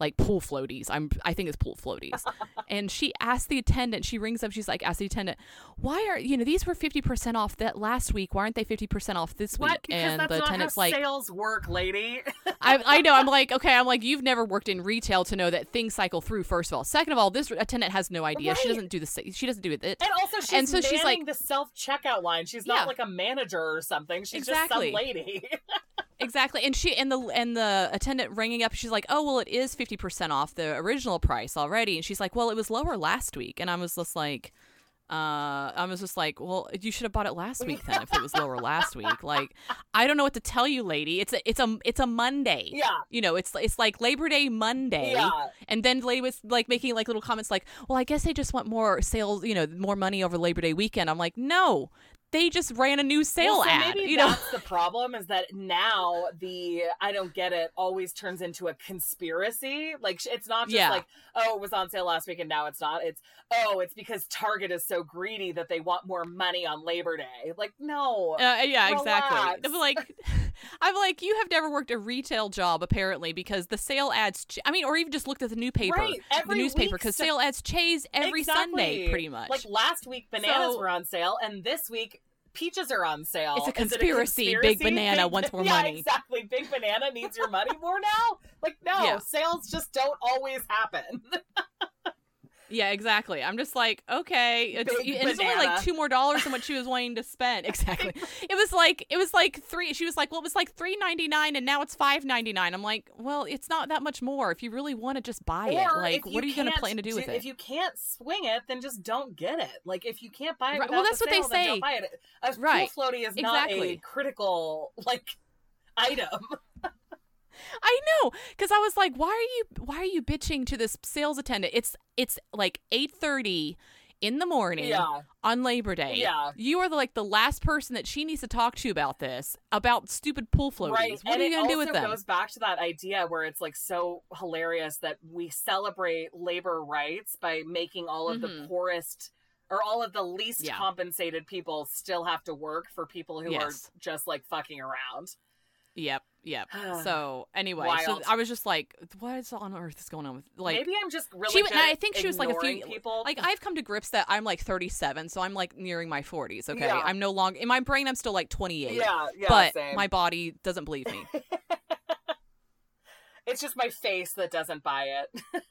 like pool floaties. I'm I think it's pool floaties. and she asked the attendant, she rings up, she's like, asked the attendant, why are you know, these were fifty percent off that last week. Why aren't they fifty percent off this What? week? Because and the attendant's like sales work, lady. I, I know. I'm like, okay. I'm like, you've never worked in retail to know that things cycle through. First of all, second of all, this attendant has no idea. She doesn't do the. She doesn't do it. And also, she's And so she's like- the self checkout line. She's not Yeah. like a manager or something. She's Exactly. just some lady. Exactly. And she and the and the attendant ringing up, she's like, "Oh, well, it is 50% off the original price already." And she's like, "Well, it was lower last week." And I was just like uh I was just like, "Well, you should have bought it last week then if it was lower last week." Like, I don't know what to tell you, lady. It's a it's a it's a Monday. yeah. You know, it's it's like Labor Day Monday. Yeah. And then the lady was like making like little comments like, "Well, I guess they just want more sales, you know, more money over Labor Day weekend." I'm like, "No. They just ran a new sale well, so ad." You know. the problem is that now the I don't get it always turns into a conspiracy. Like it's not just Yeah. like oh it was on sale last week and now it's not. It's oh it's because Target is so greedy that they want more money on Labor Day. Like no. Uh, yeah, exactly. I'm like, I'm like, you have never worked a retail job apparently because the sale ads. Ch- I mean, or even just looked at the newspaper, Right, the every newspaper because so- sale ads chase every Sunday pretty much. Like last week, bananas So- were on sale, and this week peaches are on sale. It's a Is it conspiracy, Big Banana Big- wants more yeah, money. Exactly. Big banana needs your money more now. Like no, Yeah. sales just don't always happen. yeah, exactly. I'm just like, okay, it's, Big and it's only like two more dollars than what she was wanting to spend. Exactly. it was like it was like three. She was like, well, it was like three ninety nine, and now it's five ninety nine. I'm like, well, it's not that much more. If you really want to just buy it, like, what are you going to plan to do with it? If you can't swing it, then just don't get it. Like if you can't buy it, Right, well, that's the what they sale, then say. Buy it. A Right. floaty is not a critical like item. I know, because I was like, why are you why are you bitching to this sales attendant? It's it's like eight thirty in the morning Yeah. on Labor Day. Yeah. you are the, like the last person that she needs to talk to about this about stupid pool floaties. Right. What and are you gonna do also with them? goes back to that idea where it's like so hilarious that we celebrate labor rights by making all of the Mhm. poorest or all of the least Yeah. compensated people still have to work for people who Yes. are just like fucking around. Yep, yep. so anyway, so I was just like, what is on earth is going on with like? Maybe I'm just really she, good and I think she was like a few people. like I've come to grips that I'm like 37, so I'm like nearing my 40s. Okay, Yeah. I'm no longer in my brain. I'm still like 28. yeah, yeah, but same. my body doesn't believe me. It's just my face that doesn't buy it.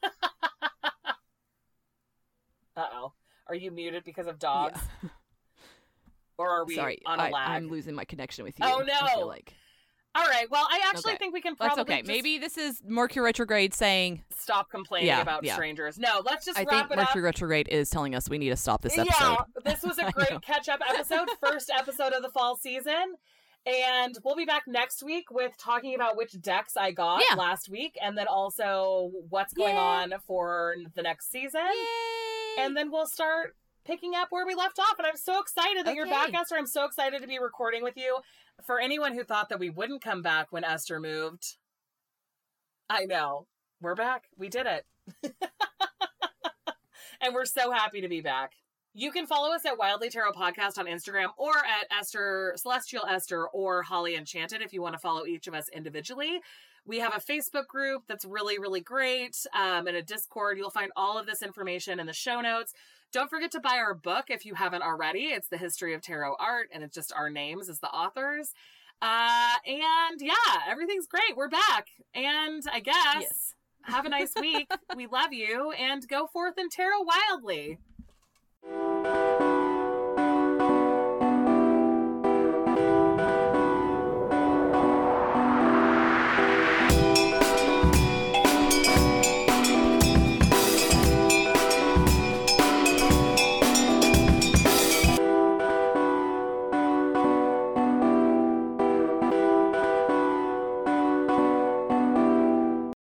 uh oh. Are you muted because of dogs? Or are we Sorry, on a I, lag? I'm losing my connection with you. Oh, I no. feel like All right. Well, I actually Okay. think we can probably. that's okay. Maybe this is Mercury retrograde saying. stop complaining Yeah, about yeah. strangers. No, let's just I wrap think Mercury up. retrograde is telling us we need to stop this episode. Yeah, this was a great catch-up episode, first episode of the fall season. And we'll be back next week with talking about which decks I got Yeah. last week and then also what's going on for the next season. Yay! and then we'll start picking up where we left off. And I'm so excited that you're back, Esther. I'm so excited to be recording with you. For anyone who thought that we wouldn't come back when Esther moved, I know we're back. We did it. and we're so happy to be back. You can follow us at Wildly Tarot Podcast on Instagram or at Esther, Celestial Esther, or Holly Enchanted if you want to follow each of us individually. We have a Facebook group that's really, really great, um, and a Discord. You'll find all of this information in the show notes. Don't forget to buy our book if you haven't already. It's the history of tarot art, and it's just our names as the authors. Uh, and yeah, everything's great. We're back, and I guess Yes. have a nice week. we love you, and go forth and tarot wildly.